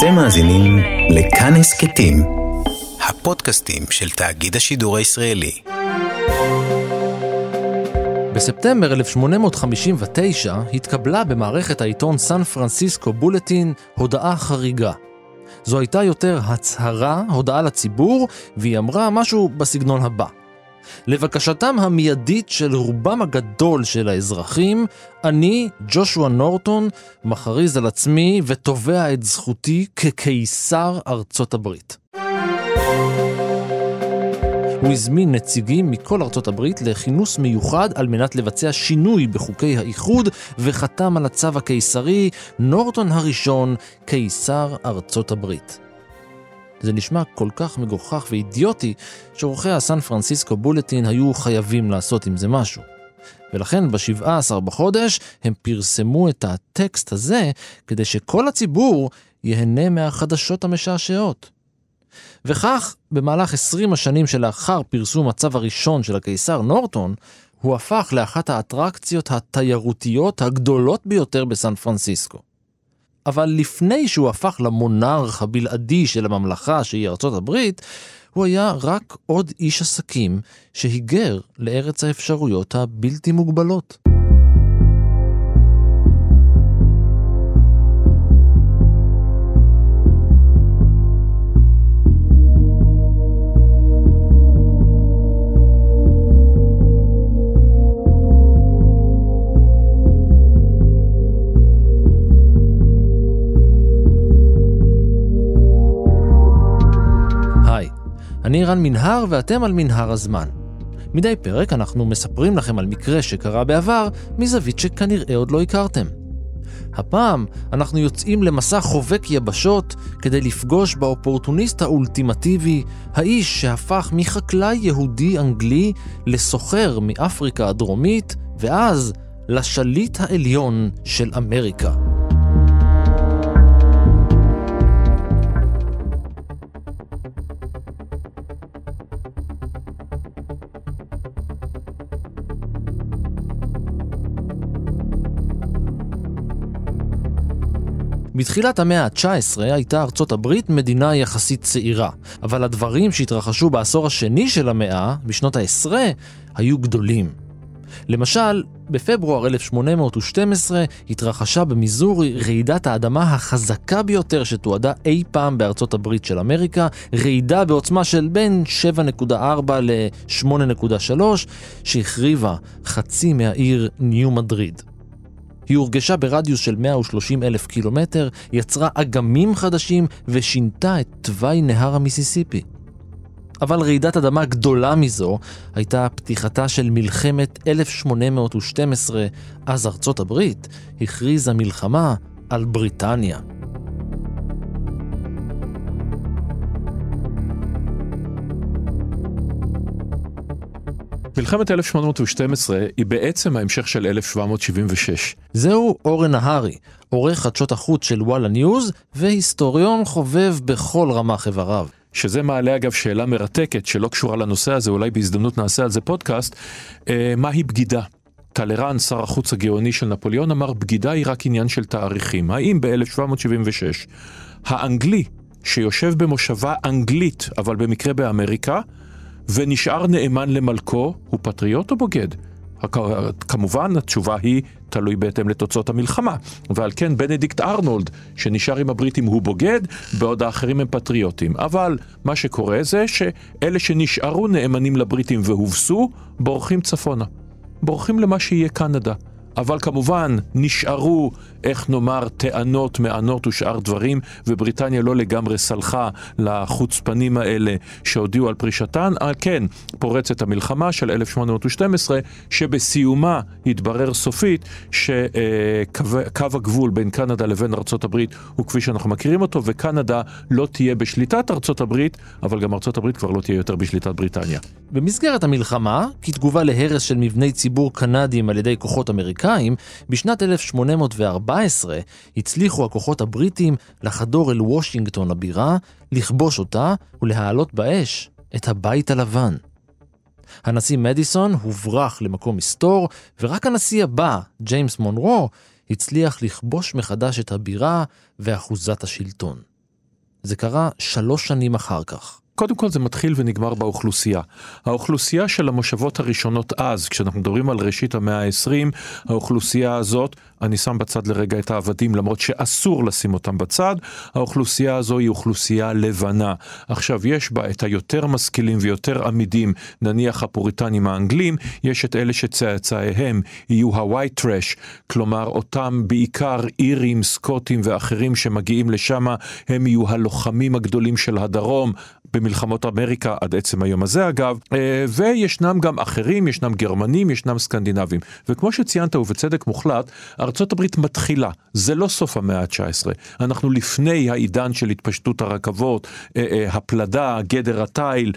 אתם מאזינים לכאן הסכתים, הפודקאסטים של תאגיד השידור הישראלי. בספטמבר 1859 התקבלה במערכת העיתון סן פרנסיסקו בולטין הודעה חריגה. זו הייתה יותר הצהרה, הודעה לציבור, והיא אמרה משהו בסגנון הבא: לבקשתם המיידית של רובם הגדול של האזרחים, אני, ג'ושוע נורטון, מכריז על עצמי ותובע את זכותי כקיסר ארצות הברית. הוא הזמין נציגים מכל ארצות הברית לכינוס מיוחד על מנת לבצע שינוי בחוקי האיחוד וחתם על הצו הקיסרי נורטון הראשון, קיסר ארצות הברית. זה נשמע כל כך מגוחך ואידיוטי, שעורכי הסן פרנסיסקו בולטין היו חייבים לעשות עם זה משהו. ולכן ב-17 בחודש הם פרסמו את הטקסט הזה כדי שכל הציבור ייהנה מהחדשות המשעשעות. וכך, במהלך 20 השנים שלאחר פרסום הצו הראשון של הקיסר נורטון, הוא הפך לאחת האטרקציות התיירותיות הגדולות ביותר בסן פרנסיסקו. אבל לפני שהוא הפך למונרך הבלעדי של הממלכה שהיא ארצות הברית, הוא היה רק עוד איש עסקים שהיגר לארץ האפשרויות הבלתי מוגבלות. אני רן מנהר ואתם על מנהר הזמן. מדי פרק אנחנו מספרים לכם על מקרה שקרה בעבר מזווית שכנראה עוד לא הכרתם. הפעם אנחנו יוצאים למסע חובק יבשות כדי לפגוש באופורטוניסט האולטימטיבי, האיש שהפך מחקלאי יהודי אנגלי לסוחר מאפריקה הדרומית, ואז לשליט העליון של אמריקה. בתחילת המאה ה-19 הייתה ארצות הברית מדינה יחסית צעירה, אבל הדברים שהתרחשו בעשור השני של המאה, בשנות העשרה, היו גדולים. למשל, בפברואר 1812 התרחשה במיזורי רעידת האדמה החזקה ביותר שתועדה אי פעם בארצות הברית של אמריקה, רעידה בעוצמה של בין 7.4 ל-8.3, שהחריבה חצי מהעיר ניו מדריד. היא הורגשה ברדיוס של 130 אלף קילומטר, יצרה אגמים חדשים ושינתה את תוואי נהר המיסיסיפי. אבל רעידת אדמה גדולה מזו הייתה פתיחתה של מלחמת 1812, אז ארצות הברית הכריזה מלחמה על בריטניה. מלחמת 1812 היא בעצם ההמשך של 1776. זהו אורן נהרי, עורך חדשות החוץ של וואלה ניוז, והיסטוריון חובב בכל רמ"ח איבריו. שזה מעלה אגב שאלה מרתקת שלא קשורה לנושא הזה, אולי בהזדמנות נעשה על זה פודקאסט, אה, מהי בגידה? טלרן, שר החוץ הגאוני של נפוליאון, אמר בגידה היא רק עניין של תאריכים. האם ב-1776 האנגלי שיושב במושבה אנגלית, אבל במקרה באמריקה, ונשאר נאמן למלכו, הוא פטריוט או בוגד? כמובן, התשובה היא תלוי בהתאם לתוצאות המלחמה. ועל כן בנדיקט ארנולד, שנשאר עם הבריטים, הוא בוגד, בעוד האחרים הם פטריוטים. אבל מה שקורה זה שאלה שנשארו נאמנים לבריטים והובסו, בורחים צפונה. בורחים למה שיהיה קנדה. אבל כמובן נשארו, איך נאמר, טענות, מענות ושאר דברים, ובריטניה לא לגמרי סלחה לחוצפנים האלה שהודיעו על פרישתן. על כן, פורצת המלחמה של 1812, שבסיומה התברר סופית שקו הגבול בין קנדה לבין הברית הוא כפי שאנחנו מכירים אותו, וקנדה לא תהיה בשליטת הברית, אבל גם הברית כבר לא תהיה יותר בשליטת בריטניה. במסגרת המלחמה, כתגובה להרס של מבני ציבור קנדיים על ידי כוחות אמריקאים, בשנת 1814 הצליחו הכוחות הבריטים לחדור אל וושינגטון הבירה, לכבוש אותה ולהעלות באש את הבית הלבן. הנשיא מדיסון הוברח למקום מסתור, ורק הנשיא הבא, ג'יימס מונרו, הצליח לכבוש מחדש את הבירה ואחוזת השלטון. זה קרה שלוש שנים אחר כך. קודם כל זה מתחיל ונגמר באוכלוסייה. האוכלוסייה של המושבות הראשונות אז, כשאנחנו מדברים על ראשית המאה ה-20, האוכלוסייה הזאת, אני שם בצד לרגע את העבדים למרות שאסור לשים אותם בצד, האוכלוסייה הזו היא אוכלוסייה לבנה. עכשיו יש בה את היותר משכילים ויותר עמידים, נניח הפוריטנים האנגלים, יש את אלה שצאצאיהם יהיו ה-white trash, כלומר אותם בעיקר אירים, סקוטים ואחרים שמגיעים לשם, הם יהיו הלוחמים הגדולים של הדרום, במלחמות אמריקה עד עצם היום הזה אגב, אה, וישנם גם אחרים, ישנם גרמנים, ישנם סקנדינבים. וכמו שציינת ובצדק מוחלט, ארצות הברית מתחילה, זה לא סוף המאה ה-19. אנחנו לפני העידן של התפשטות הרכבות, אה, אה, הפלדה, גדר התיל,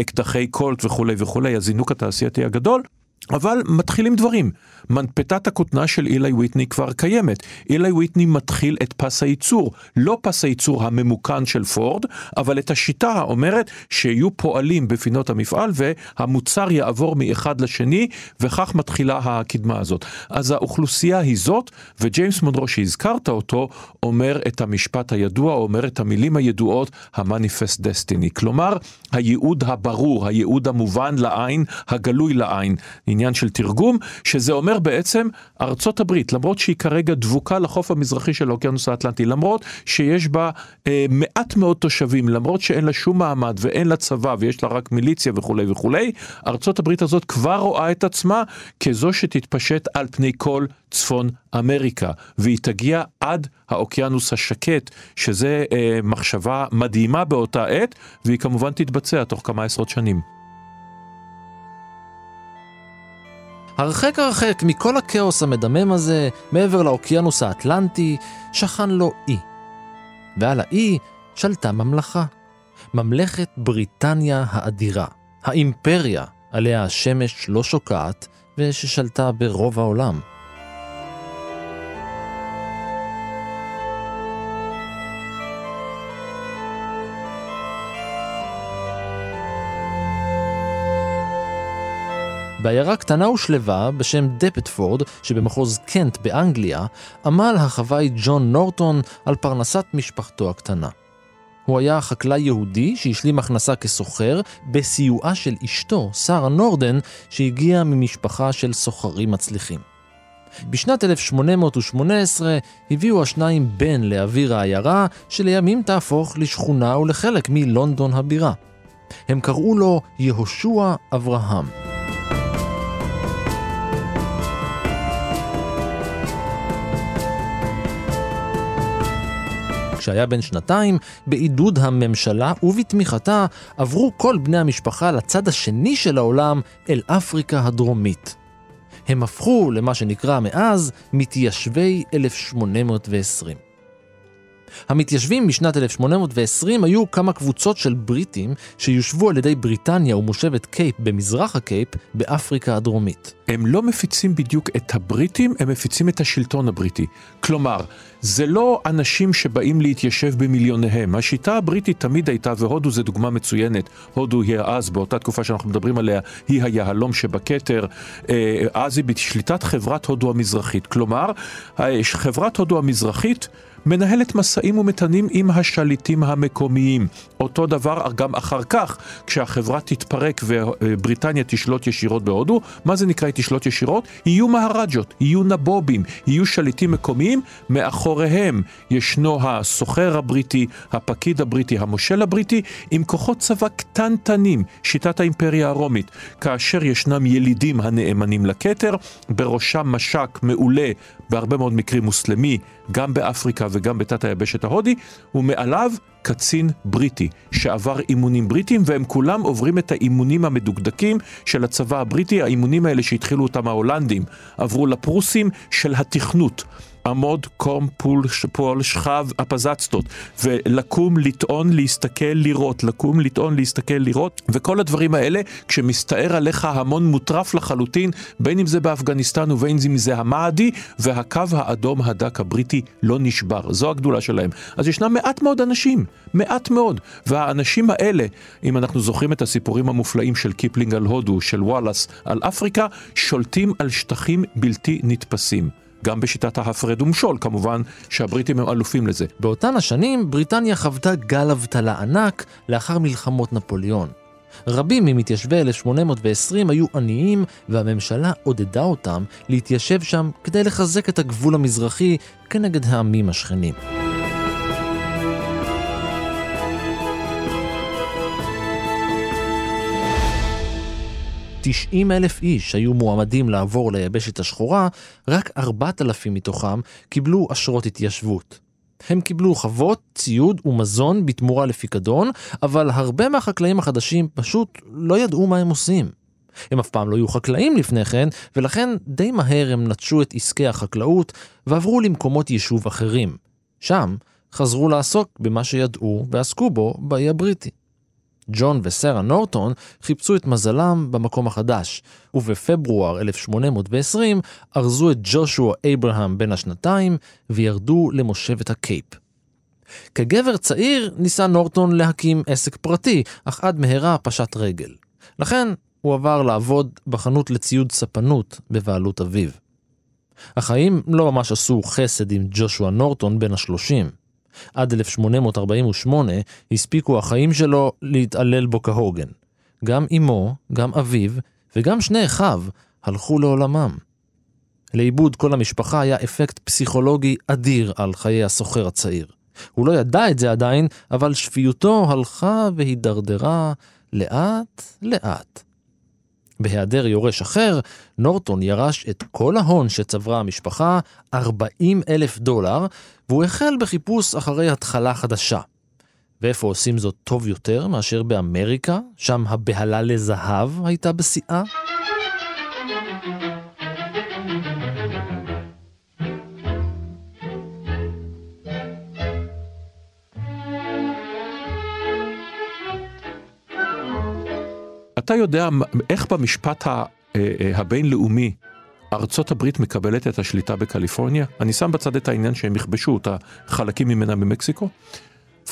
אקדחי קולט וכולי וכולי, הזינוק התעשייתי הגדול. אבל מתחילים דברים. מנפתת הכותנה של אילי ויטני כבר קיימת. אילי ויטני מתחיל את פס הייצור, לא פס הייצור הממוכן של פורד, אבל את השיטה האומרת שיהיו פועלים בפינות המפעל והמוצר יעבור מאחד לשני, וכך מתחילה הקדמה הזאת. אז האוכלוסייה היא זאת, וג'יימס מונרו שהזכרת אותו, אומר את המשפט הידוע, אומר את המילים הידועות, המניפסט דסטיני. כלומר, הייעוד הברור, הייעוד המובן לעין, הגלוי לעין. עניין של תרגום, שזה אומר בעצם ארצות הברית, למרות שהיא כרגע דבוקה לחוף המזרחי של האוקיינוס האטלנטי, למרות שיש בה אה, מעט מאוד תושבים, למרות שאין לה שום מעמד ואין לה צבא ויש לה רק מיליציה וכולי וכולי, ארצות הברית הזאת כבר רואה את עצמה כזו שתתפשט על פני כל צפון אמריקה, והיא תגיע עד האוקיינוס השקט, שזה אה, מחשבה מדהימה באותה עת, והיא כמובן תתבצע תוך כמה עשרות שנים. הרחק הרחק מכל הכאוס המדמם הזה, מעבר לאוקיינוס האטלנטי, שכן לו אי. ועל האי שלטה ממלכה. ממלכת בריטניה האדירה, האימפריה עליה השמש לא שוקעת וששלטה ברוב העולם. בעיירה קטנה ושלווה בשם דפטפורד שבמחוז קנט באנגליה, עמל החוואי ג'ון נורטון על פרנסת משפחתו הקטנה. הוא היה חקלאי יהודי שהשלים הכנסה כסוחר בסיועה של אשתו, שרה נורדן, שהגיעה ממשפחה של סוחרים מצליחים. בשנת 1818 הביאו השניים בן לאוויר העיירה, שלימים תהפוך לשכונה ולחלק מלונדון הבירה. הם קראו לו יהושע אברהם. כשהיה בן שנתיים, בעידוד הממשלה ובתמיכתה, עברו כל בני המשפחה לצד השני של העולם, אל אפריקה הדרומית. הם הפכו למה שנקרא מאז מתיישבי 1820. המתיישבים משנת 1820 היו כמה קבוצות של בריטים שיושבו על ידי בריטניה ומושבת הקייפ במזרח הקייפ באפריקה הדרומית. הם לא מפיצים בדיוק את הבריטים, הם מפיצים את השלטון הבריטי. כלומר, זה לא אנשים שבאים להתיישב במיליוניהם. השיטה הבריטית תמיד הייתה, והודו זה דוגמה מצוינת, הודו היא אז, באותה תקופה שאנחנו מדברים עליה, היא היהלום שבכתר, אה, אז היא בשליטת חברת הודו המזרחית. כלומר, חברת הודו המזרחית מנהלת משאים ומתנים עם השליטים המקומיים. אותו דבר גם אחר כך, כשהחברה תתפרק ובריטניה תשלוט ישירות בהודו, מה זה נקרא תשלוט ישירות? יהיו מהרג'ות, יהיו נבובים, יהיו שליטים מקומיים, מאחוריהם ישנו הסוחר הבריטי, הפקיד הבריטי, המושל הבריטי, עם כוחות צבא קטנטנים, שיטת האימפריה הרומית, כאשר ישנם ילידים הנאמנים לכתר, בראשם משק מעולה, בהרבה מאוד מקרים מוסלמי, גם באפריקה וגם בתת היבשת ההודי, ומעליו קצין בריטי שעבר אימונים בריטיים, והם כולם עוברים את האימונים המדוקדקים של הצבא הבריטי, האימונים האלה שהתחילו אותם ההולנדים, עברו לפרוסס של התכנות. עמוד, קום, פול, פול, שכב, הפצצות, ולקום, לטעון, להסתכל, לראות, לקום, לטעון, להסתכל, לראות, וכל הדברים האלה, כשמסתער עליך המון מוטרף לחלוטין, בין אם זה באפגניסטן ובין אם זה המאדי, והקו האדום הדק הבריטי לא נשבר. זו הגדולה שלהם. אז ישנם מעט מאוד אנשים, מעט מאוד, והאנשים האלה, אם אנחנו זוכרים את הסיפורים המופלאים של קיפלינג על הודו, של וואלאס על אפריקה, שולטים על שטחים בלתי נתפסים. גם בשיטת ההפרד ומשול, כמובן שהבריטים הם אלופים לזה. באותן השנים בריטניה חוותה גל אבטלה ענק לאחר מלחמות נפוליאון. רבים ממתיישבי 1820 היו עניים, והממשלה עודדה אותם להתיישב שם כדי לחזק את הגבול המזרחי כנגד העמים השכנים. 90 אלף איש היו מועמדים לעבור ליבשת השחורה, רק 4,000 מתוכם קיבלו אשרות התיישבות. הם קיבלו חוות, ציוד ומזון בתמורה לפיקדון, אבל הרבה מהחקלאים החדשים פשוט לא ידעו מה הם עושים. הם אף פעם לא היו חקלאים לפני כן, ולכן די מהר הם נטשו את עסקי החקלאות ועברו למקומות יישוב אחרים. שם חזרו לעסוק במה שידעו ועסקו בו באי הבריטי. ג'ון וסרה נורטון חיפשו את מזלם במקום החדש, ובפברואר 1820 ארזו את ג'ושוע אברהם בן השנתיים וירדו למושבת הקייפ. כגבר צעיר ניסה נורטון להקים עסק פרטי, אך עד מהרה פשט רגל. לכן הוא עבר לעבוד בחנות לציוד ספנות בבעלות אביו. החיים לא ממש עשו חסד עם ג'ושוע נורטון בן השלושים. עד 1848 הספיקו החיים שלו להתעלל בו כהוגן. גם אמו, גם אביו וגם שני אחיו הלכו לעולמם. לאיבוד כל המשפחה היה אפקט פסיכולוגי אדיר על חיי הסוחר הצעיר. הוא לא ידע את זה עדיין, אבל שפיותו הלכה והידרדרה לאט לאט. בהיעדר יורש אחר, נורטון ירש את כל ההון שצברה המשפחה, 40 אלף דולר, והוא החל בחיפוש אחרי התחלה חדשה. ואיפה עושים זאת טוב יותר מאשר באמריקה, שם הבהלה לזהב הייתה בשיאה? אתה יודע איך במשפט אה, אה, הבינלאומי ארצות הברית מקבלת את השליטה בקליפורניה? אני שם בצד את העניין שהם יכבשו את החלקים ממנה במקסיקו.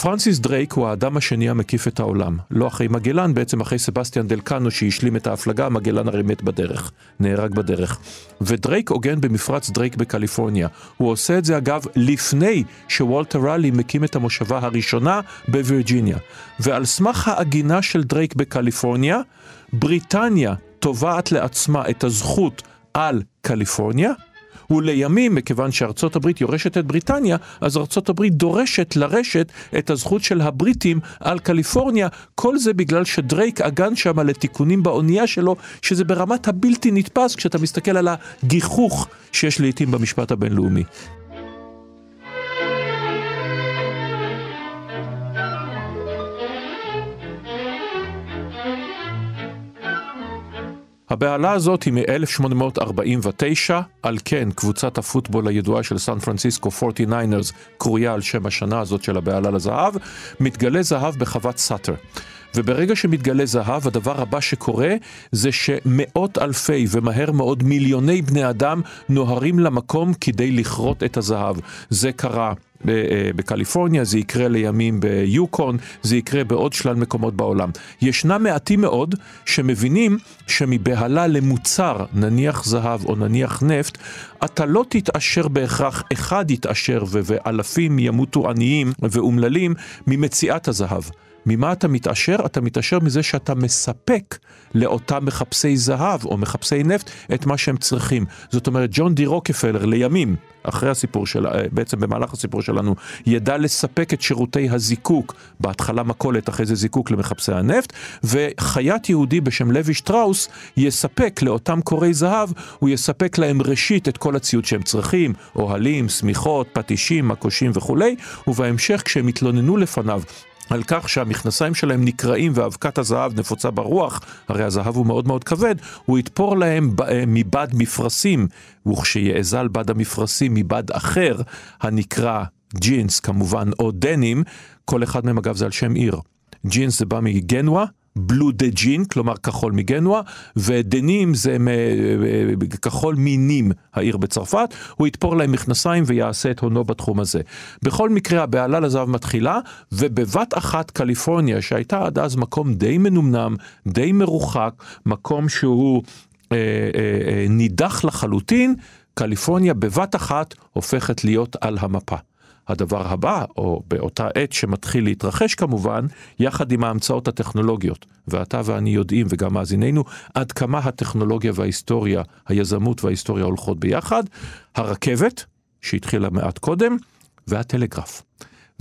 פרנסיס דרייק הוא האדם השני המקיף את העולם. לא אחרי מגלן, בעצם אחרי סבסטיאן דל קאנו שהשלים את ההפלגה, מגלן הרי מת בדרך, נהרג בדרך. ודרייק עוגן במפרץ דרייק בקליפורניה. הוא עושה את זה אגב לפני שוולטר ראלי מקים את המושבה הראשונה בווירג'יניה. ועל סמך העגינה של דרייק בקליפורניה, בריטניה תובעת לעצמה את הזכות על קליפורניה, ולימים, מכיוון שארצות הברית יורשת את בריטניה, אז ארצות הברית דורשת לרשת את הזכות של הבריטים על קליפורניה, כל זה בגלל שדרייק עגן שם לתיקונים באונייה שלו, שזה ברמת הבלתי נתפס כשאתה מסתכל על הגיחוך שיש לעיתים במשפט הבינלאומי. הבהלה הזאת היא מ-1849, על כן קבוצת הפוטבול הידועה של סן פרנסיסקו 49ers קרויה על שם השנה הזאת של הבהלה לזהב, מתגלה זהב בחוות סאטר. וברגע שמתגלה זהב, הדבר הבא שקורה זה שמאות אלפי ומהר מאוד מיליוני בני אדם נוהרים למקום כדי לכרות את הזהב. זה קרה בקליפורניה, זה יקרה לימים ביוקון, זה יקרה בעוד שלל מקומות בעולם. ישנם מעטים מאוד שמבינים שמבהלה למוצר, נניח זהב או נניח נפט, אתה לא תתעשר בהכרח, אחד יתעשר ואלפים ימותו עניים ואומללים ממציאת הזהב. ממה אתה מתעשר? אתה מתעשר מזה שאתה מספק לאותם מחפשי זהב או מחפשי נפט את מה שהם צריכים. זאת אומרת, ג'ון די רוקפלר לימים, אחרי הסיפור של, אה, בעצם במהלך הסיפור שלנו, ידע לספק את שירותי הזיקוק, בהתחלה מכולת, אחרי זה זיקוק למחפשי הנפט, וחייט יהודי בשם לוי שטראוס יספק לאותם קורי זהב, הוא יספק להם ראשית את כל הציוד שהם צריכים, אוהלים, שמיכות, פטישים, מקושים וכולי, ובהמשך כשהם התלוננו לפניו על כך שהמכנסיים שלהם נקרעים ואבקת הזהב נפוצה ברוח, הרי הזהב הוא מאוד מאוד כבד, הוא יתפור להם אה, מבד מפרשים, וכשיאזל בד המפרשים מבד אחר, הנקרא ג'ינס כמובן, או דנים, כל אחד מהם אגב זה על שם עיר. ג'ינס זה בא מגנואה, בלו דה ג'ין, כלומר כחול מגנואה, ודנים זה כחול מינים, העיר בצרפת, הוא יתפור להם מכנסיים ויעשה את הונו בתחום הזה. בכל מקרה הבהלה לזהב מתחילה, ובבת אחת קליפורניה, שהייתה עד אז מקום די מנומנם, די מרוחק, מקום שהוא אה, אה, אה, נידח לחלוטין, קליפורניה בבת אחת הופכת להיות על המפה. הדבר הבא, או באותה עת שמתחיל להתרחש כמובן, יחד עם ההמצאות הטכנולוגיות, ואתה ואני יודעים, וגם מאזיננו, עד כמה הטכנולוגיה וההיסטוריה, היזמות וההיסטוריה הולכות ביחד, הרכבת, שהתחילה מעט קודם, והטלגרף.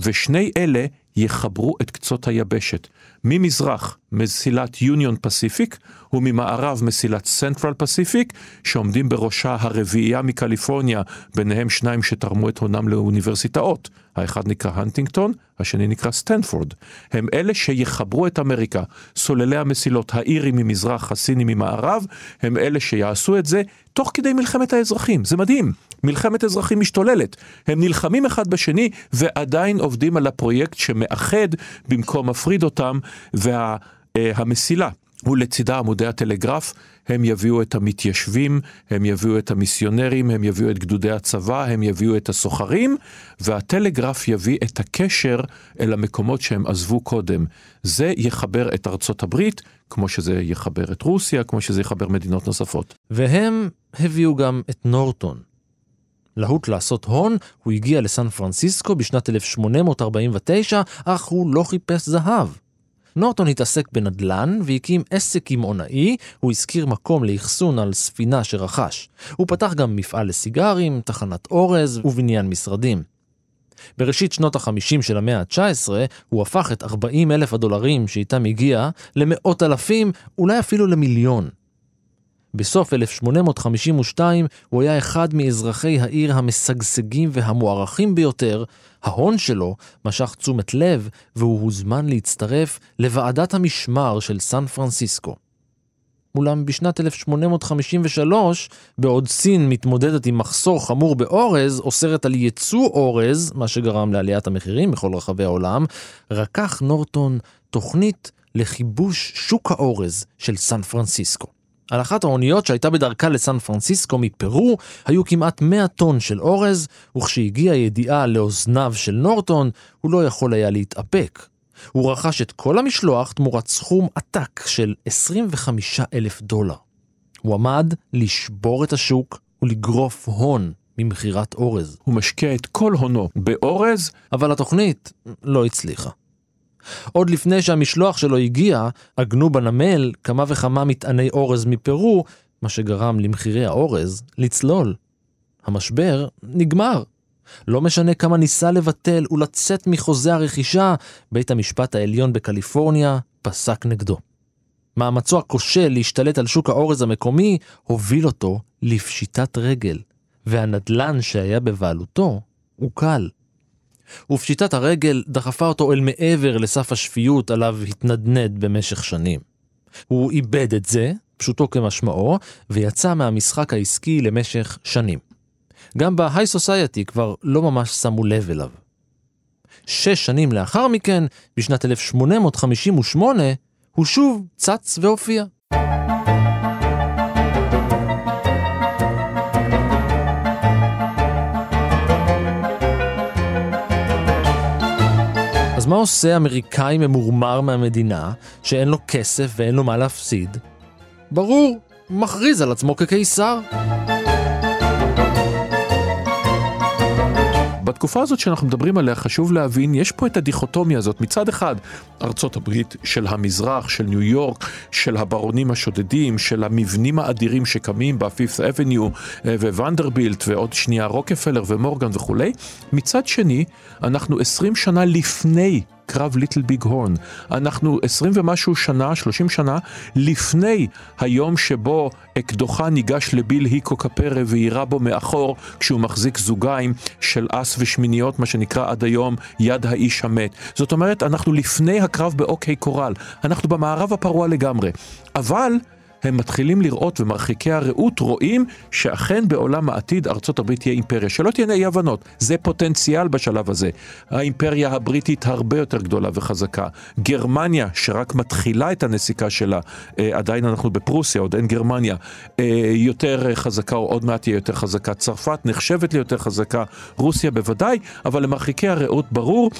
ושני אלה יחברו את קצות היבשת. ממזרח מסילת יוניון פסיפיק וממערב מסילת סנטרל פסיפיק, שעומדים בראשה הרביעייה מקליפורניה, ביניהם שניים שתרמו את הונם לאוניברסיטאות. האחד נקרא הנטינגטון, השני נקרא סטנפורד. הם אלה שיחברו את אמריקה. סוללי המסילות, האירים ממזרח, הסינים ממערב, הם אלה שיעשו את זה תוך כדי מלחמת האזרחים. זה מדהים. מלחמת אזרחים משתוללת. הם נלחמים אחד בשני ועדיין עובדים על הפרויקט שמאחד במקום מפריד אותם, והמסילה. וה, ולצידה עמודי הטלגרף, הם יביאו את המתיישבים, הם יביאו את המיסיונרים, הם יביאו את גדודי הצבא, הם יביאו את הסוחרים, והטלגרף יביא את הקשר אל המקומות שהם עזבו קודם. זה יחבר את ארצות הברית, כמו שזה יחבר את רוסיה, כמו שזה יחבר מדינות נוספות. והם הביאו גם את נורטון. להוט לעשות הון, הוא הגיע לסן פרנסיסקו בשנת 1849, אך הוא לא חיפש זהב. נורטון התעסק בנדל"ן והקים עסק קמעונאי, הוא השכיר מקום לאחסון על ספינה שרכש. הוא פתח גם מפעל לסיגרים, תחנת אורז ובניין משרדים. בראשית שנות החמישים של המאה ה-19, הוא הפך את 40 אלף הדולרים שאיתם הגיע למאות אלפים, אולי אפילו למיליון. בסוף 1852 הוא היה אחד מאזרחי העיר המשגשגים והמוערכים ביותר, ההון שלו משך תשומת לב והוא הוזמן להצטרף לוועדת המשמר של סן פרנסיסקו. אולם בשנת 1853, בעוד סין מתמודדת עם מחסור חמור באורז, אוסרת על ייצוא אורז, מה שגרם לעליית המחירים בכל רחבי העולם, רקח נורטון תוכנית לכיבוש שוק האורז של סן פרנסיסקו. על אחת האוניות שהייתה בדרכה לסן פרנסיסקו מפרו, היו כמעט 100 טון של אורז, וכשהגיעה ידיעה לאוזניו של נורטון, הוא לא יכול היה להתאפק. הוא רכש את כל המשלוח תמורת סכום עתק של 25 אלף דולר. הוא עמד לשבור את השוק ולגרוף הון ממכירת אורז. הוא משקיע את כל הונו באורז, אבל התוכנית לא הצליחה. עוד לפני שהמשלוח שלו הגיע, עגנו בנמל כמה וכמה מטעני אורז מפרו, מה שגרם למחירי האורז לצלול. המשבר נגמר. לא משנה כמה ניסה לבטל ולצאת מחוזה הרכישה, בית המשפט העליון בקליפורניה פסק נגדו. מאמצו הכושל להשתלט על שוק האורז המקומי הוביל אותו לפשיטת רגל, והנדלן שהיה בבעלותו עוקל. ופשיטת הרגל דחפה אותו אל מעבר לסף השפיות עליו התנדנד במשך שנים. הוא איבד את זה, פשוטו כמשמעו, ויצא מהמשחק העסקי למשך שנים. גם בהיי סוסייטי כבר לא ממש שמו לב אליו. שש שנים לאחר מכן, בשנת 1858, הוא שוב צץ והופיע. מה עושה אמריקאי ממורמר מהמדינה, שאין לו כסף ואין לו מה להפסיד? ברור, מכריז על עצמו כקיסר. בתקופה הזאת שאנחנו מדברים עליה חשוב להבין, יש פה את הדיכוטומיה הזאת. מצד אחד, ארצות הברית של המזרח, של ניו יורק, של הברונים השודדים, של המבנים האדירים שקמים בפיפס אבניו וונדרבילט ועוד שנייה רוקפלר ומורגן וכולי. מצד שני, אנחנו עשרים שנה לפני קרב ליטל ביג הורן. אנחנו עשרים ומשהו שנה, שלושים שנה, לפני היום שבו אקדוחה ניגש לביל היקו קפרה ויירה בו מאחור כשהוא מחזיק זוגיים של אס ושמיניות, מה שנקרא עד היום יד האיש המת. זאת אומרת, אנחנו לפני הקרב באוקיי קורל. אנחנו במערב הפרוע לגמרי. אבל... הם מתחילים לראות ומרחיקי הראות רואים שאכן בעולם העתיד ארצות הברית תהיה אימפריה. שלא תהיינה אי הבנות, זה פוטנציאל בשלב הזה. האימפריה הבריטית הרבה יותר גדולה וחזקה. גרמניה, שרק מתחילה את הנסיקה שלה, אה, עדיין אנחנו בפרוסיה, עוד אין גרמניה, אה, יותר חזקה או עוד מעט תהיה יותר חזקה. צרפת נחשבת ליותר חזקה, רוסיה בוודאי, אבל למרחיקי הראות ברור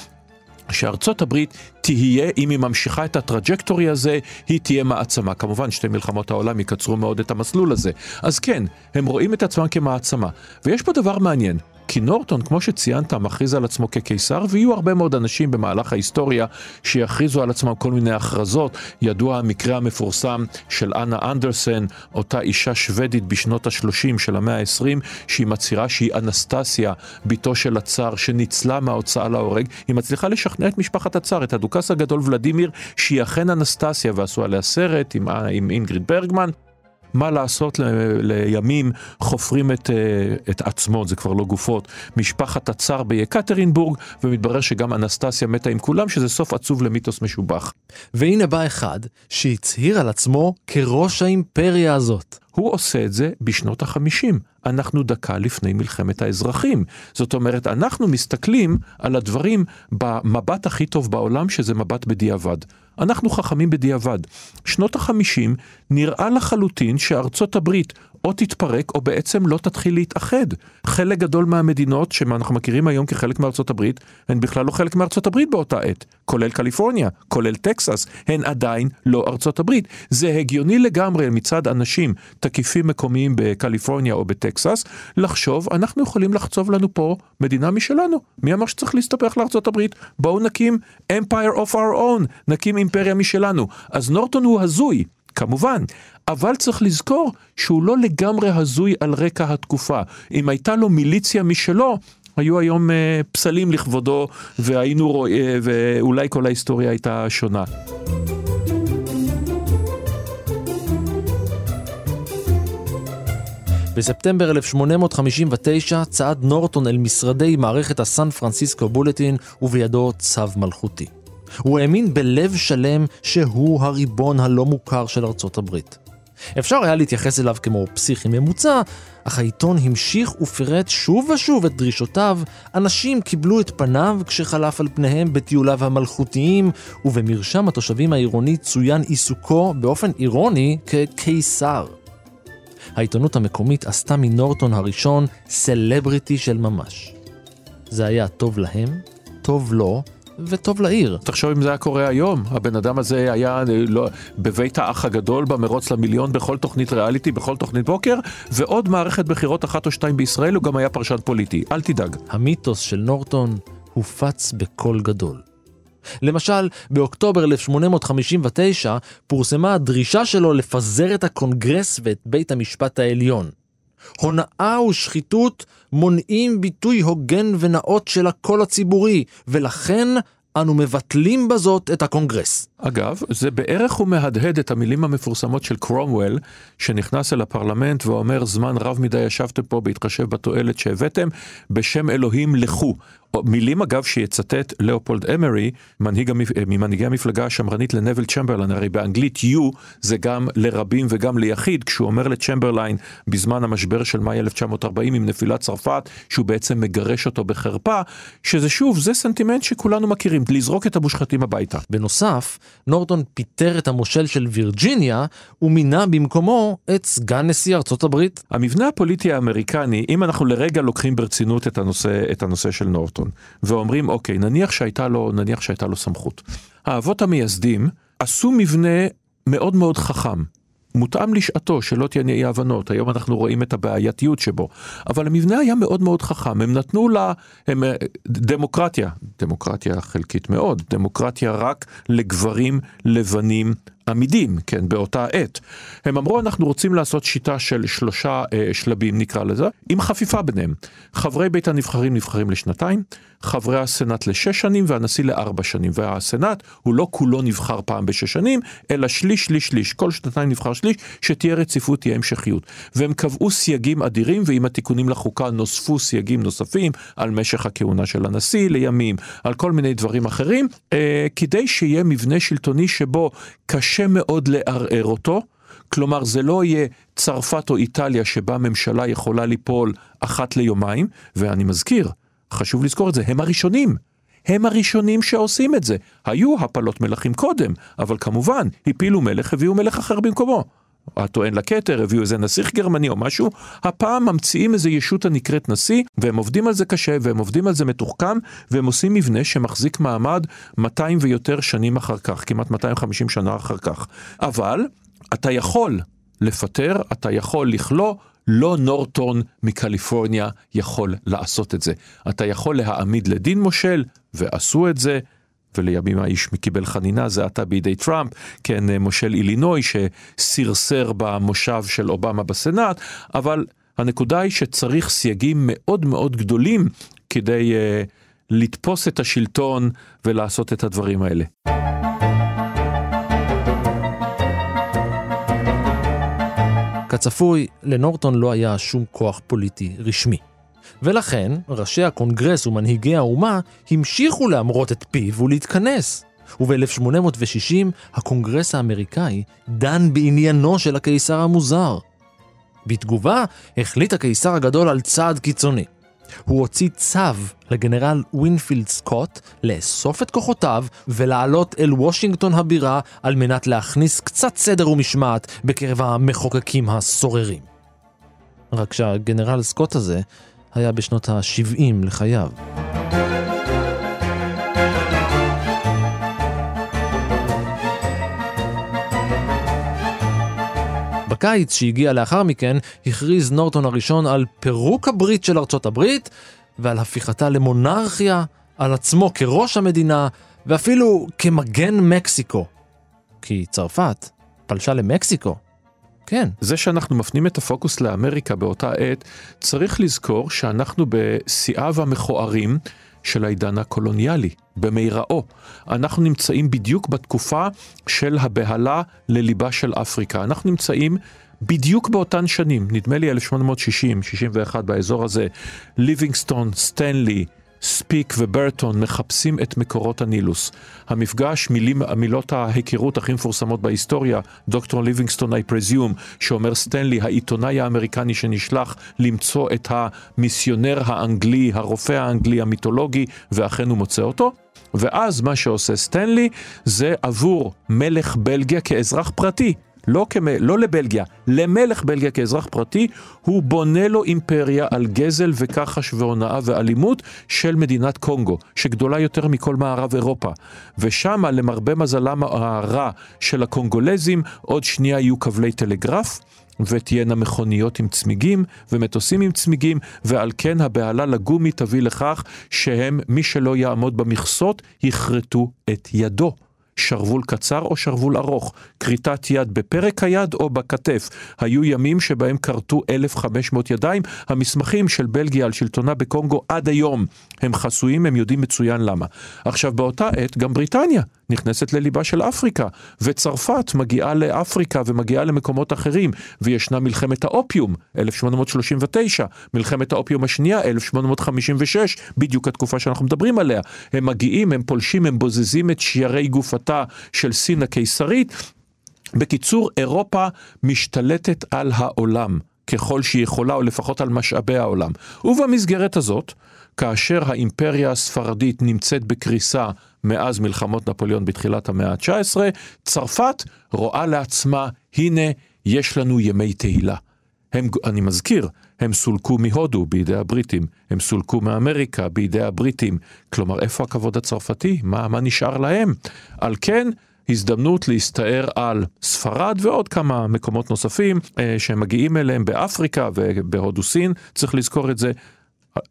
שארצות הברית תהיה, אם היא ממשיכה את הטראג'קטורי הזה, היא תהיה מעצמה. כמובן, שתי מלחמות העולם יקצרו מאוד את המסלול הזה. אז כן, הם רואים את עצמם כמעצמה. ויש פה דבר מעניין. כי נורטון, כמו שציינת, מכריז על עצמו כקיסר, ויהיו הרבה מאוד אנשים במהלך ההיסטוריה שיכריזו על עצמם כל מיני הכרזות. ידוע המקרה המפורסם של אנה אנדרסן, אותה אישה שוודית בשנות ה-30 של המאה ה-20, שהיא מצהירה שהיא אנסטסיה, בתו של הצאר, שניצלה מההוצאה להורג. היא מצליחה לשכנע את משפחת הצאר, את הדוכס הגדול ולדימיר, שהיא אכן אנסטסיה, ועשו עליה סרט עם, עם אינגריד ברגמן. מה לעשות ל, לימים חופרים את, אה, את עצמות, זה כבר לא גופות, משפחת הצאר ביקטרינבורג, ומתברר שגם אנסטסיה מתה עם כולם, שזה סוף עצוב למיתוס משובח. והנה בא אחד שהצהיר על עצמו כראש האימפריה הזאת. הוא עושה את זה בשנות החמישים. אנחנו דקה לפני מלחמת האזרחים. זאת אומרת, אנחנו מסתכלים על הדברים במבט הכי טוב בעולם, שזה מבט בדיעבד. אנחנו חכמים בדיעבד. שנות החמישים נראה לחלוטין שארצות הברית או תתפרק או בעצם לא תתחיל להתאחד. חלק גדול מהמדינות שאנחנו מכירים היום כחלק מארצות הברית, הן בכלל לא חלק מארצות הברית באותה עת, כולל קליפורניה, כולל טקסס, הן עדיין לא ארצות הברית. זה הגיוני לגמרי מצד אנשים תקיפים מקומיים בקליפורניה או בטקסס, לחשוב, אנחנו יכולים לחצוב לנו פה מדינה משלנו. מי אמר שצריך להסתבך לארצות הברית? בואו נקים empire of our own, נקים אימפריה משלנו. אז נורטון הוא הזוי. כמובן, אבל צריך לזכור שהוא לא לגמרי הזוי על רקע התקופה. אם הייתה לו מיליציה משלו, היו היום uh, פסלים לכבודו, והיינו רואים, uh, ואולי כל ההיסטוריה הייתה שונה. בספטמבר 1859 צעד נורטון אל משרדי מערכת הסן פרנסיסקו בולטין ובידו צו מלכותי. הוא האמין בלב שלם שהוא הריבון הלא מוכר של ארצות הברית. אפשר היה להתייחס אליו כמו פסיכי ממוצע, אך העיתון המשיך ופירט שוב ושוב את דרישותיו, אנשים קיבלו את פניו כשחלף על פניהם בטיוליו המלכותיים, ובמרשם התושבים העירוני צוין עיסוקו באופן אירוני כקיסר. העיתונות המקומית עשתה מנורטון הראשון סלבריטי של ממש. זה היה טוב להם, טוב לו, וטוב לעיר. תחשוב אם זה היה קורה היום, הבן אדם הזה היה לא, בבית האח הגדול במרוץ למיליון בכל תוכנית ריאליטי, בכל תוכנית בוקר, ועוד מערכת בחירות אחת או שתיים בישראל, הוא גם היה פרשן פוליטי, אל תדאג. המיתוס של נורטון הופץ בקול גדול. למשל, באוקטובר 1859 פורסמה הדרישה שלו לפזר את הקונגרס ואת בית המשפט העליון. הונאה ושחיתות מונעים ביטוי הוגן ונאות של הקול הציבורי, ולכן אנו מבטלים בזאת את הקונגרס. אגב, זה בערך הוא מהדהד את המילים המפורסמות של קרומוול, שנכנס אל הפרלמנט ואומר, זמן רב מדי ישבתם פה בהתחשב בתועלת שהבאתם, בשם אלוהים לכו. מילים אגב שיצטט ליאופולד אמרי, מנהיג המפ... ממנהיגי המפלגה השמרנית לנבל צ'מברליין, הרי באנגלית you זה גם לרבים וגם ליחיד, כשהוא אומר לצ'מברליין בזמן המשבר של מאי 1940 עם נפילת צרפת, שהוא בעצם מגרש אותו בחרפה, שזה שוב, זה סנטימנט שכולנו מכירים, לזרוק את המושחתים הביתה. בנוסף, נורטון פיטר את המושל של וירג'יניה, ומינה במקומו את סגן נשיא ארצות הברית. המבנה הפוליטי האמריקני, אם אנחנו לרגע לוקחים ברצינות את הנושא, את הנושא של נורטון, ואומרים, אוקיי, נניח שהייתה לו, נניח שהייתה לו סמכות. האבות המייסדים עשו מבנה מאוד מאוד חכם. מותאם לשעתו, שלא תהיה אי הבנות, היום אנחנו רואים את הבעייתיות שבו, אבל המבנה היה מאוד מאוד חכם, הם נתנו לה, הם, אה, דמוקרטיה, דמוקרטיה חלקית מאוד, דמוקרטיה רק לגברים לבנים עמידים, כן, באותה עת. הם אמרו, אנחנו רוצים לעשות שיטה של שלושה אה, שלבים, נקרא לזה, עם חפיפה ביניהם. חברי בית הנבחרים נבחרים לשנתיים, חברי הסנאט לשש שנים והנשיא לארבע שנים. והסנאט הוא לא כולו נבחר פעם בשש שנים, אלא שליש, שליש, שליש. כל שנתיים נבחר שליש, שתהיה רציפות, תהיה המשכיות. והם קבעו סייגים אדירים, ועם התיקונים לחוקה נוספו סייגים נוספים על משך הכהונה של הנשיא לימים, על כל מיני דברים אחרים, אה, כדי שיהיה מבנה שלטוני שבו קשה מאוד לערער אותו. כלומר, זה לא יהיה צרפת או איטליה שבה ממשלה יכולה ליפול אחת ליומיים, ואני מזכיר, חשוב לזכור את זה, הם הראשונים. הם הראשונים שעושים את זה. היו הפלות מלכים קודם, אבל כמובן, הפילו מלך, הביאו מלך אחר במקומו. הטוען לכתר, הביאו איזה נסיך גרמני או משהו, הפעם ממציאים איזה ישות הנקראת נשיא, והם עובדים על זה קשה, והם עובדים על זה מתוחכם, והם עושים מבנה שמחזיק מעמד 200 ויותר שנים אחר כך, כמעט 250 שנה אחר כך. אבל אתה יכול לפטר, אתה יכול לכלוא, לא נורטון מקליפורניה יכול לעשות את זה. אתה יכול להעמיד לדין מושל, ועשו את זה. ולימים האיש קיבל חנינה, זה עתה בידי טראמפ, כן, מושל אילינוי שסרסר במושב של אובמה בסנאט, אבל הנקודה היא שצריך סייגים מאוד מאוד גדולים כדי uh, לתפוס את השלטון ולעשות את הדברים האלה. כצפוי, לנורטון לא היה שום כוח פוליטי רשמי. ולכן, ראשי הקונגרס ומנהיגי האומה המשיכו להמרות את פיו ולהתכנס. וב-1860 הקונגרס האמריקאי דן בעניינו של הקיסר המוזר. בתגובה, החליט הקיסר הגדול על צעד קיצוני. הוא הוציא צו לגנרל ווינפילד סקוט לאסוף את כוחותיו ולעלות אל וושינגטון הבירה על מנת להכניס קצת סדר ומשמעת בקרב המחוקקים הסוררים. רק שהגנרל סקוט הזה היה בשנות ה-70 לחייו. בקיץ שהגיע לאחר מכן, הכריז נורטון הראשון על פירוק הברית של ארצות הברית ועל הפיכתה למונרכיה, על עצמו כראש המדינה ואפילו כמגן מקסיקו. כי צרפת פלשה למקסיקו. כן. זה שאנחנו מפנים את הפוקוס לאמריקה באותה עת, צריך לזכור שאנחנו בשיאיו המכוערים של העידן הקולוניאלי, במיראו. אנחנו נמצאים בדיוק בתקופה של הבהלה לליבה של אפריקה. אנחנו נמצאים בדיוק באותן שנים, נדמה לי 1860, 61 באזור הזה, ליבינגסטון, סטנלי, ספיק וברטון מחפשים את מקורות הנילוס. המפגש, מילים, מילות ההיכרות הכי מפורסמות בהיסטוריה, דוקטור ליבינגסטון, I presume, שאומר סטנלי, העיתונאי האמריקני שנשלח למצוא את המיסיונר האנגלי, הרופא האנגלי המיתולוגי, ואכן הוא מוצא אותו. ואז מה שעושה סטנלי זה עבור מלך בלגיה כאזרח פרטי, לא, כמ... לא לבלגיה, למלך בלגיה כאזרח פרטי, הוא בונה לו אימפריה על גזל וכחש והונאה ואלימות של מדינת קונגו, שגדולה יותר מכל מערב אירופה. ושמה, למרבה מזלם הרע של הקונגולזים, עוד שנייה יהיו כבלי טלגרף. ותהיינה מכוניות עם צמיגים ומטוסים עם צמיגים, ועל כן הבהלה לגומי תביא לכך שהם, מי שלא יעמוד במכסות, יכרתו את ידו. שרוול קצר או שרוול ארוך, כריתת יד בפרק היד או בכתף. היו ימים שבהם כרתו 1,500 ידיים. המסמכים של בלגיה על שלטונה בקונגו עד היום הם חסויים, הם יודעים מצוין למה. עכשיו, באותה עת גם בריטניה נכנסת לליבה של אפריקה, וצרפת מגיעה לאפריקה ומגיעה למקומות אחרים, וישנה מלחמת האופיום, 1839, מלחמת האופיום השנייה, 1856, בדיוק התקופה שאנחנו מדברים עליה. הם מגיעים, הם פולשים, הם בוזזים את שיירי גופתה של סין הקיסרית. בקיצור, אירופה משתלטת על העולם. ככל שהיא יכולה, או לפחות על משאבי העולם. ובמסגרת הזאת, כאשר האימפריה הספרדית נמצאת בקריסה מאז מלחמות נפוליאון בתחילת המאה ה-19, צרפת רואה לעצמה, הנה, יש לנו ימי תהילה. הם, אני מזכיר, הם סולקו מהודו בידי הבריטים, הם סולקו מאמריקה בידי הבריטים. כלומר, איפה הכבוד הצרפתי? מה, מה נשאר להם? על כן, הזדמנות להסתער על ספרד ועוד כמה מקומות נוספים אה, שהם מגיעים אליהם באפריקה ובהודו סין, צריך לזכור את זה.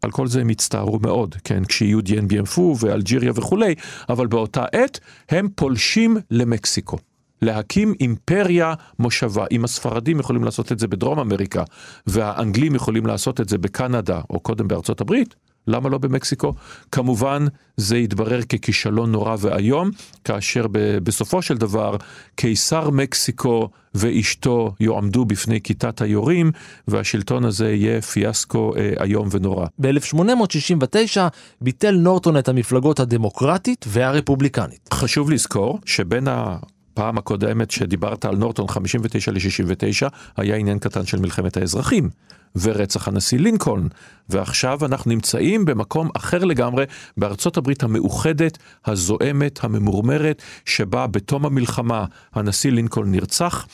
על כל זה הם הצטערו מאוד, כן, כשיהיו דיאן ביאנפו ואלג'יריה וכולי, אבל באותה עת הם פולשים למקסיקו. להקים אימפריה מושבה. אם הספרדים יכולים לעשות את זה בדרום אמריקה, והאנגלים יכולים לעשות את זה בקנדה, או קודם בארצות הברית, למה לא במקסיקו? כמובן זה יתברר ככישלון נורא ואיום, כאשר בסופו של דבר קיסר מקסיקו ואשתו יועמדו בפני כיתת היורים, והשלטון הזה יהיה פיאסקו אה, איום ונורא. ב-1869 ביטל נורטון את המפלגות הדמוקרטית והרפובליקנית. חשוב לזכור שבין ה... פעם הקודמת שדיברת על נורטון 59 ל-69 היה עניין קטן של מלחמת האזרחים ורצח הנשיא לינקולן. ועכשיו אנחנו נמצאים במקום אחר לגמרי בארצות הברית המאוחדת הזועמת הממורמרת שבה בתום המלחמה הנשיא לינקולן נרצח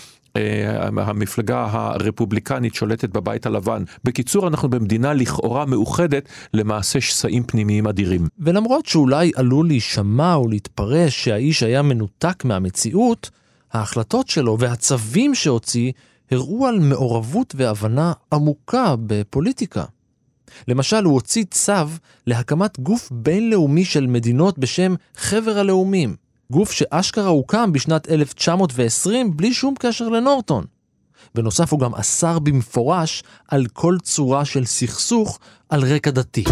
המפלגה הרפובליקנית שולטת בבית הלבן. בקיצור, אנחנו במדינה לכאורה מאוחדת למעשה שסעים פנימיים אדירים. ולמרות שאולי עלול להישמע או להתפרש שהאיש היה מנותק מהמציאות, ההחלטות שלו והצווים שהוציא הראו על מעורבות והבנה עמוקה בפוליטיקה. למשל, הוא הוציא צו להקמת גוף בינלאומי של מדינות בשם חבר הלאומים, גוף שאשכרה הוקם בשנת 1920 בלי שום קשר לנורטון. בנוסף הוא גם אסר במפורש על כל צורה של סכסוך על רקע דתי.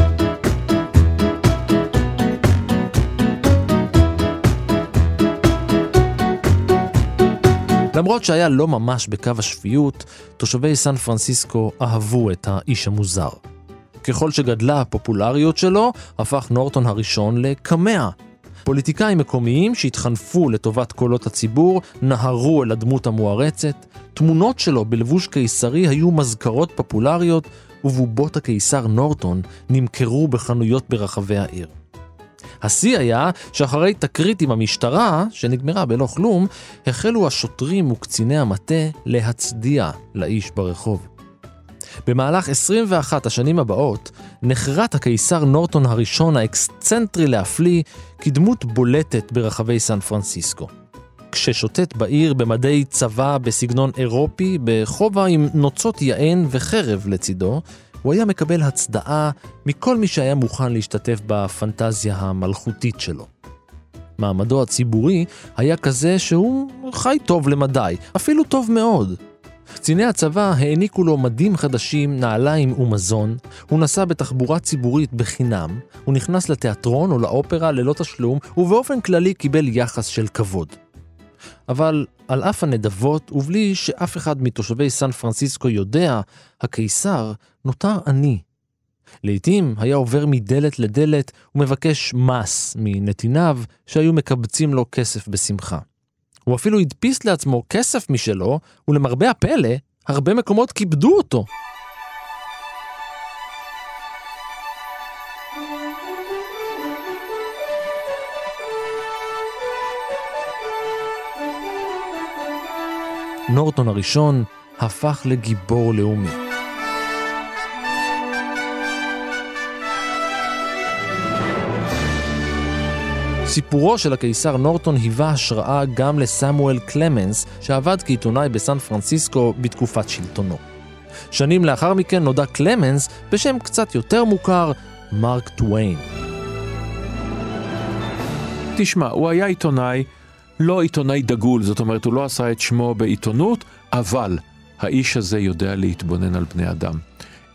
למרות שהיה לא ממש בקו השפיות, תושבי סן פרנסיסקו אהבו את האיש המוזר. ככל שגדלה הפופולריות שלו, הפך נורטון הראשון לקמע. פוליטיקאים מקומיים שהתחנפו לטובת קולות הציבור, נהרו אל הדמות המוערצת, תמונות שלו בלבוש קיסרי היו מזכרות פופולריות, ובובות הקיסר נורטון נמכרו בחנויות ברחבי העיר. השיא היה שאחרי תקרית עם המשטרה, שנגמרה בלא כלום, החלו השוטרים וקציני המטה להצדיע לאיש ברחוב. במהלך 21 השנים הבאות, נחרט הקיסר נורטון הראשון האקסצנטרי להפליא כדמות בולטת ברחבי סן פרנסיסקו. כששוטט בעיר במדי צבא בסגנון אירופי, בכובע עם נוצות יען וחרב לצידו, הוא היה מקבל הצדעה מכל מי שהיה מוכן להשתתף בפנטזיה המלכותית שלו. מעמדו הציבורי היה כזה שהוא חי טוב למדי, אפילו טוב מאוד. קציני הצבא העניקו לו מדים חדשים, נעליים ומזון, הוא נסע בתחבורה ציבורית בחינם, הוא נכנס לתיאטרון או לאופרה ללא תשלום, ובאופן כללי קיבל יחס של כבוד. אבל על אף הנדבות, ובלי שאף אחד מתושבי סן פרנסיסקו יודע, הקיסר נותר עני. לעתים היה עובר מדלת לדלת ומבקש מס מנתיניו שהיו מקבצים לו כסף בשמחה. הוא אפילו הדפיס לעצמו כסף משלו, ולמרבה הפלא, הרבה מקומות כיבדו אותו. נורטון הראשון הפך לגיבור לאומי. סיפורו של הקיסר נורטון היווה השראה גם לסמואל קלמנס, שעבד כעיתונאי בסן פרנסיסקו בתקופת שלטונו. שנים לאחר מכן נודע קלמנס בשם קצת יותר מוכר, מרק טוויין. תשמע, הוא היה עיתונאי, לא עיתונאי דגול, זאת אומרת, הוא לא עשה את שמו בעיתונות, אבל האיש הזה יודע להתבונן על בני אדם.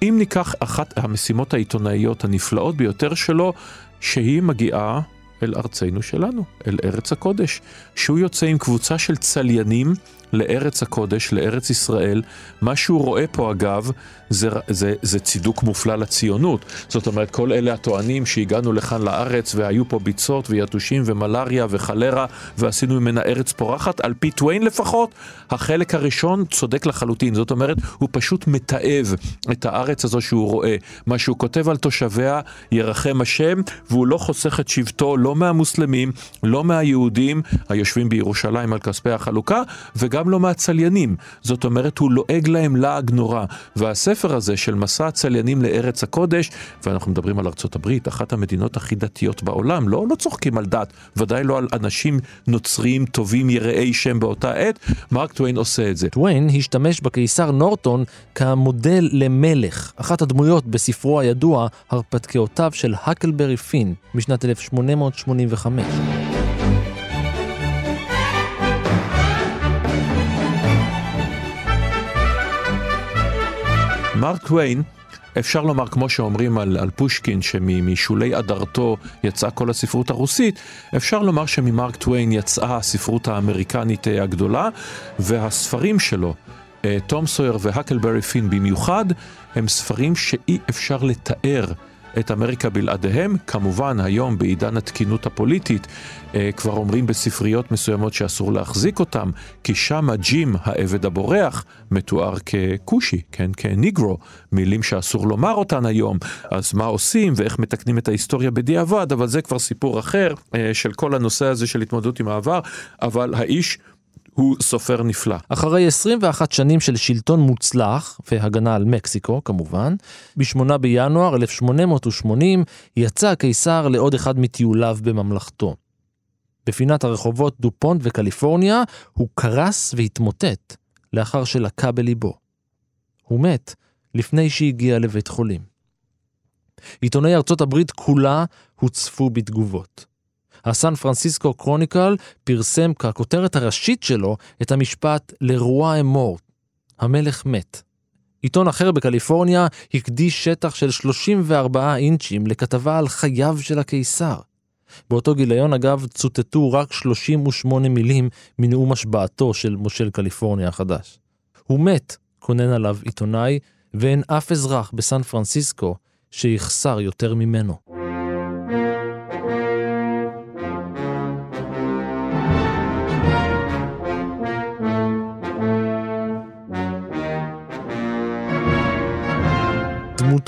אם ניקח אחת המשימות העיתונאיות הנפלאות ביותר שלו, שהיא מגיעה אל ארצנו שלנו, אל ארץ הקודש. שהוא יוצא עם קבוצה של צליינים לארץ הקודש, לארץ ישראל. מה שהוא רואה פה אגב, זה, זה, זה צידוק מופלא לציונות. זאת אומרת, כל אלה הטוענים שהגענו לכאן לארץ והיו פה ביצות ויתושים ומלאריה וחלרה ועשינו ממנה ארץ פורחת, על פי טוויין לפחות, החלק הראשון צודק לחלוטין. זאת אומרת, הוא פשוט מתעב את הארץ הזו שהוא רואה. מה שהוא כותב על תושביה, ירחם השם, והוא לא חוסך את שבטו לא מהמוסלמים, לא מהיהודים היושבים בירושלים על כספי החלוקה, וגם לא מהצליינים. זאת אומרת, הוא לועג להם לעג נורא. והספר הספר הזה של מסע הצליינים לארץ הקודש, ואנחנו מדברים על ארצות הברית, אחת המדינות הכי דתיות בעולם, לא, לא צוחקים על דת, ודאי לא על אנשים נוצריים טובים יראי שם באותה עת, מרק טוויין עושה את זה. טוויין השתמש בקיסר נורטון כמודל למלך, אחת הדמויות בספרו הידוע, הרפתקאותיו של הקלברי פין, משנת 1885. מרק טוויין, אפשר לומר, כמו שאומרים על, על פושקין, שמשולי אדרתו יצאה כל הספרות הרוסית, אפשר לומר שממרק טוויין יצאה הספרות האמריקנית אה, הגדולה, והספרים שלו, אה, תום סויר והקלברי פין במיוחד, הם ספרים שאי אפשר לתאר. את אמריקה בלעדיהם. כמובן, היום בעידן התקינות הפוליטית, אה, כבר אומרים בספריות מסוימות שאסור להחזיק אותם, כי שם הג'ים, העבד הבורח, מתואר ככושי, כן, כניגרו, מילים שאסור לומר אותן היום. אז מה עושים ואיך מתקנים את ההיסטוריה בדיעבד, אבל זה כבר סיפור אחר אה, של כל הנושא הזה של התמודדות עם העבר, אבל האיש... הוא סופר נפלא. אחרי 21 שנים של שלטון מוצלח, והגנה על מקסיקו כמובן, ב-8 בינואר 1880 יצא הקיסר לעוד אחד מטיוליו בממלכתו. בפינת הרחובות דופונט וקליפורניה הוא קרס והתמוטט לאחר שלקה בליבו. הוא מת לפני שהגיע לבית חולים. עיתוני ארצות הברית כולה הוצפו בתגובות. הסן פרנסיסקו קרוניקל פרסם ככותרת הראשית שלו את המשפט לרוע אמורט, המלך מת. עיתון אחר בקליפורניה הקדיש שטח של 34 אינצ'ים לכתבה על חייו של הקיסר. באותו גיליון אגב צוטטו רק 38 מילים מנאום השבעתו של מושל קליפורניה החדש. הוא מת, כונן עליו עיתונאי, ואין אף אזרח בסן פרנסיסקו שיחסר יותר ממנו.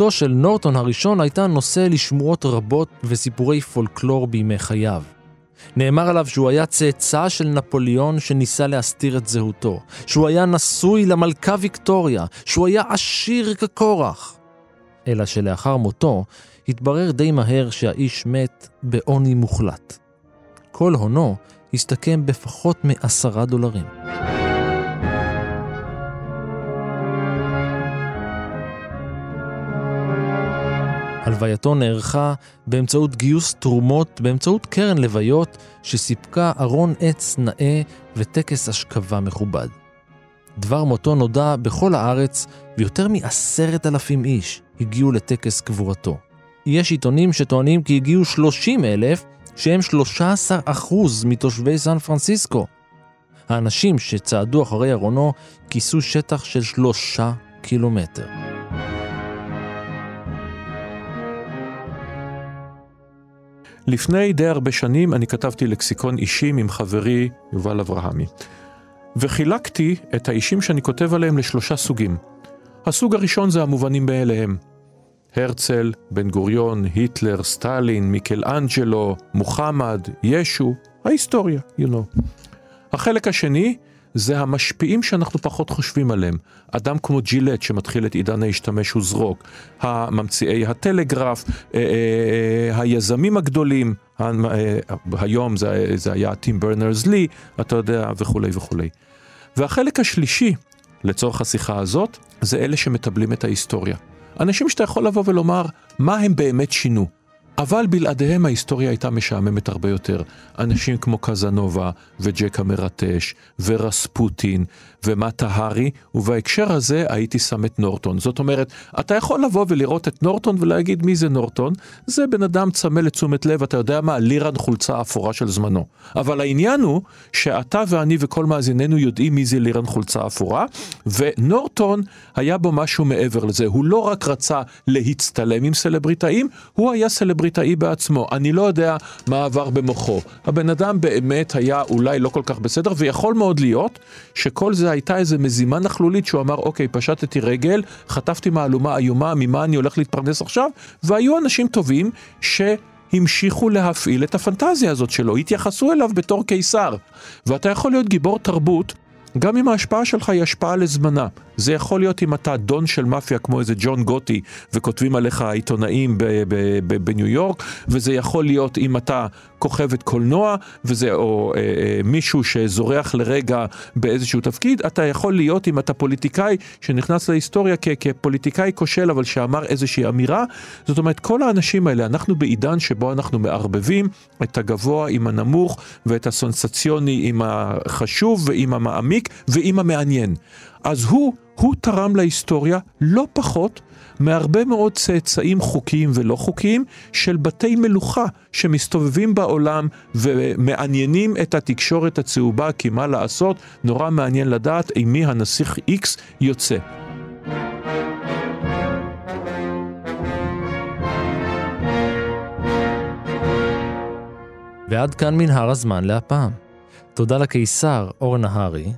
דמותו של נורטון הראשון הייתה נושא לשמועות רבות וסיפורי פולקלור בימי חייו. נאמר עליו שהוא היה צאצא של נפוליאון שניסה להסתיר את זהותו, שהוא היה נשוי למלכה ויקטוריה, שהוא היה עשיר כקורח. אלא שלאחר מותו התברר די מהר שהאיש מת בעוני מוחלט. כל הונו הסתכם בפחות מעשרה דולרים. הלווייתו נערכה באמצעות גיוס תרומות, באמצעות קרן לוויות שסיפקה ארון עץ נאה וטקס השכבה מכובד. דבר מותו נודע בכל הארץ, ויותר מעשרת אלפים איש הגיעו לטקס קבורתו. יש עיתונים שטוענים כי הגיעו 30 אלף, שהם 13 אחוז מתושבי סן פרנסיסקו. האנשים שצעדו אחרי ארונו כיסו שטח של שלושה קילומטר. לפני די הרבה שנים אני כתבתי לקסיקון אישים עם חברי יובל אברהמי. וחילקתי את האישים שאני כותב עליהם לשלושה סוגים. הסוג הראשון זה המובנים מאליהם. הרצל, בן גוריון, היטלר, סטלין, מיקל אנג'לו, מוחמד, ישו, ההיסטוריה, you know. החלק השני זה המשפיעים שאנחנו פחות חושבים עליהם. אדם כמו ג'ילט שמתחיל את עידן ההשתמש וזרוק, הממציאי הטלגרף, אה, אה, אה, היזמים הגדולים, היום זה, זה היה טים ברנרס לי, אתה יודע, וכולי וכולי. והחלק השלישי, לצורך השיחה הזאת, זה אלה שמטבלים את ההיסטוריה. אנשים שאתה יכול לבוא ולומר מה הם באמת שינו. אבל בלעדיהם ההיסטוריה הייתה משעממת הרבה יותר. אנשים כמו קזנובה וג'ק המרטש ורספוטין ומטה הארי, ובהקשר הזה הייתי שם את נורטון. זאת אומרת, אתה יכול לבוא ולראות את נורטון ולהגיד מי זה נורטון, זה בן אדם צמא לתשומת לב, אתה יודע מה, לירן חולצה אפורה של זמנו. אבל העניין הוא שאתה ואני וכל מאזיננו יודעים מי זה לירן חולצה אפורה, ונורטון היה בו משהו מעבר לזה. הוא לא רק רצה להצטלם עם סלבריטאים, הוא היה סלבריטאי בעצמו. אני לא יודע מה עבר במוחו. הבן אדם באמת היה אולי לא כל כך בסדר, ויכול מאוד להיות שכל זה הייתה איזה מזימה נכלולית שהוא אמר, אוקיי, פשטתי רגל, חטפתי מהלומה איומה, ממה אני הולך להתפרנס עכשיו? והיו אנשים טובים ש... המשיכו להפעיל את הפנטזיה הזאת שלו, התייחסו אליו בתור קיסר. ואתה יכול להיות גיבור תרבות גם אם ההשפעה שלך היא השפעה לזמנה. זה יכול להיות אם אתה דון של מאפיה כמו איזה ג'ון גוטי וכותבים עליך עיתונאים בניו יורק, וזה יכול להיות אם אתה כוכבת קולנוע, וזה, או אה, אה, מישהו שזורח לרגע באיזשהו תפקיד, אתה יכול להיות אם אתה פוליטיקאי שנכנס להיסטוריה כ- כפוליטיקאי כושל, אבל שאמר איזושהי אמירה. זאת אומרת, כל האנשים האלה, אנחנו בעידן שבו אנחנו מערבבים את הגבוה עם הנמוך, ואת הסונסציוני עם החשוב ועם המעמיק ועם המעניין. אז הוא, הוא תרם להיסטוריה לא פחות מהרבה מאוד צאצאים חוקיים ולא חוקיים של בתי מלוכה שמסתובבים בעולם ומעניינים את התקשורת הצהובה, כי מה לעשות, נורא מעניין לדעת עם מי הנסיך X יוצא. ועד כאן מנהר הזמן להפעם. תודה לקיסר אור נהרי,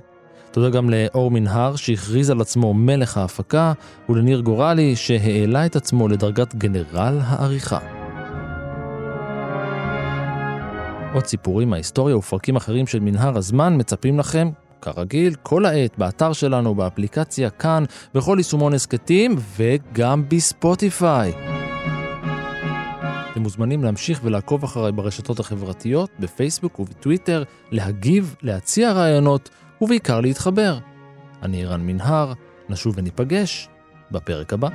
תודה גם לאור מנהר שהכריז על עצמו מלך ההפקה, ולניר גורלי שהעלה את עצמו לדרגת גנרל העריכה. עוד סיפורים מההיסטוריה ופרקים אחרים של מנהר הזמן מצפים לכם, כרגיל, כל העת באתר שלנו, באפליקציה כאן, בכל יישומון הסכתים וגם בספוטיפיי. אתם מוזמנים להמשיך ולעקוב אחריי ברשתות החברתיות, בפייסבוק ובטוויטר, להגיב, להציע רעיונות ובעיקר להתחבר. אני ערן מנהר, נשוב וניפגש בפרק הבא.